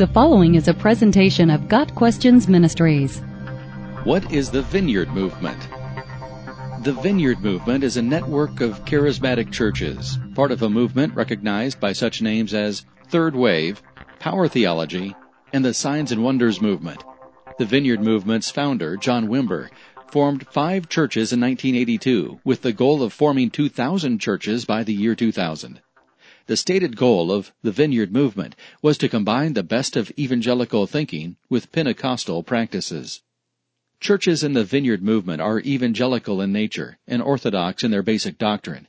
The following is a presentation of Got Questions Ministries. What is the Vineyard Movement? The Vineyard Movement is a network of charismatic churches, part of a movement recognized by such names as Third Wave, Power Theology, and the Signs and Wonders Movement. The Vineyard Movement's founder, John Wimber, formed five churches in 1982 with the goal of forming 2,000 churches by the year 2000. The stated goal of the Vineyard Movement was to combine the best of evangelical thinking with Pentecostal practices. Churches in the Vineyard Movement are evangelical in nature and orthodox in their basic doctrine.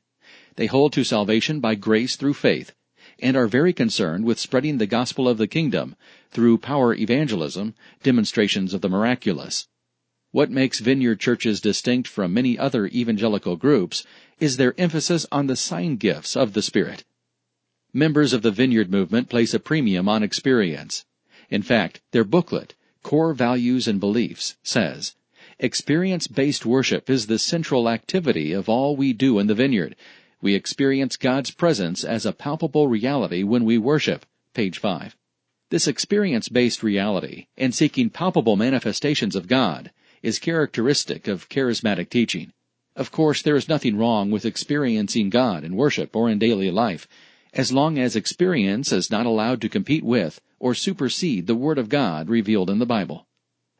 They hold to salvation by grace through faith and are very concerned with spreading the gospel of the kingdom through power evangelism, demonstrations of the miraculous. What makes Vineyard churches distinct from many other evangelical groups is their emphasis on the sign gifts of the Spirit. Members of the Vineyard movement place a premium on experience. In fact, their booklet, Core Values and Beliefs, says, Experience-based worship is the central activity of all we do in the vineyard. We experience God's presence as a palpable reality when we worship. Page 5. This experience-based reality and seeking palpable manifestations of God is characteristic of charismatic teaching. Of course, there is nothing wrong with experiencing God in worship or in daily life, as long as experience is not allowed to compete with or supersede the Word of God revealed in the Bible.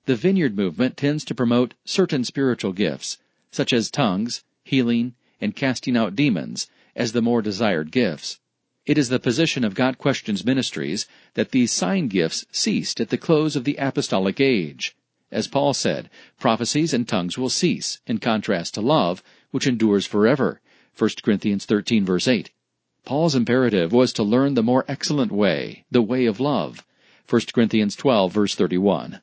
The Vineyard movement tends to promote certain spiritual gifts, such as tongues, healing, and casting out demons, as the more desired gifts. It is the position of Got Questions Ministries that these sign gifts ceased at the close of the apostolic age. As Paul said, prophecies and tongues will cease, in contrast to love, which endures forever. 1 Corinthians 13 verse 8. Paul's imperative was to learn the more excellent way, the way of love. 1 Corinthians 12 verse 31.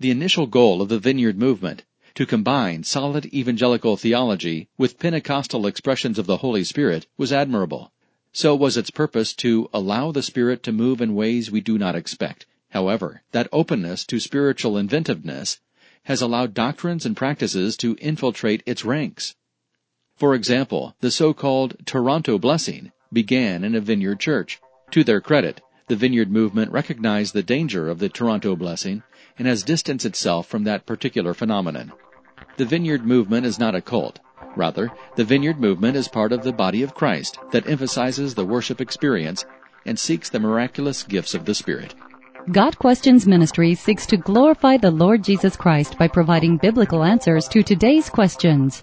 The initial goal of the Vineyard movement, to combine solid evangelical theology with Pentecostal expressions of the Holy Spirit, was admirable. So was its purpose to allow the Spirit to move in ways we do not expect. However, that openness to spiritual inventiveness has allowed doctrines and practices to infiltrate its ranks. For example, the so-called Toronto blessing began in a vineyard church. To their credit, the vineyard movement recognized the danger of the Toronto blessing and has distanced itself from that particular phenomenon. The vineyard movement is not a cult. Rather, the vineyard movement is part of the body of Christ that emphasizes the worship experience and seeks the miraculous gifts of the Spirit. Got Questions Ministry seeks to glorify the Lord Jesus Christ by providing biblical answers to today's questions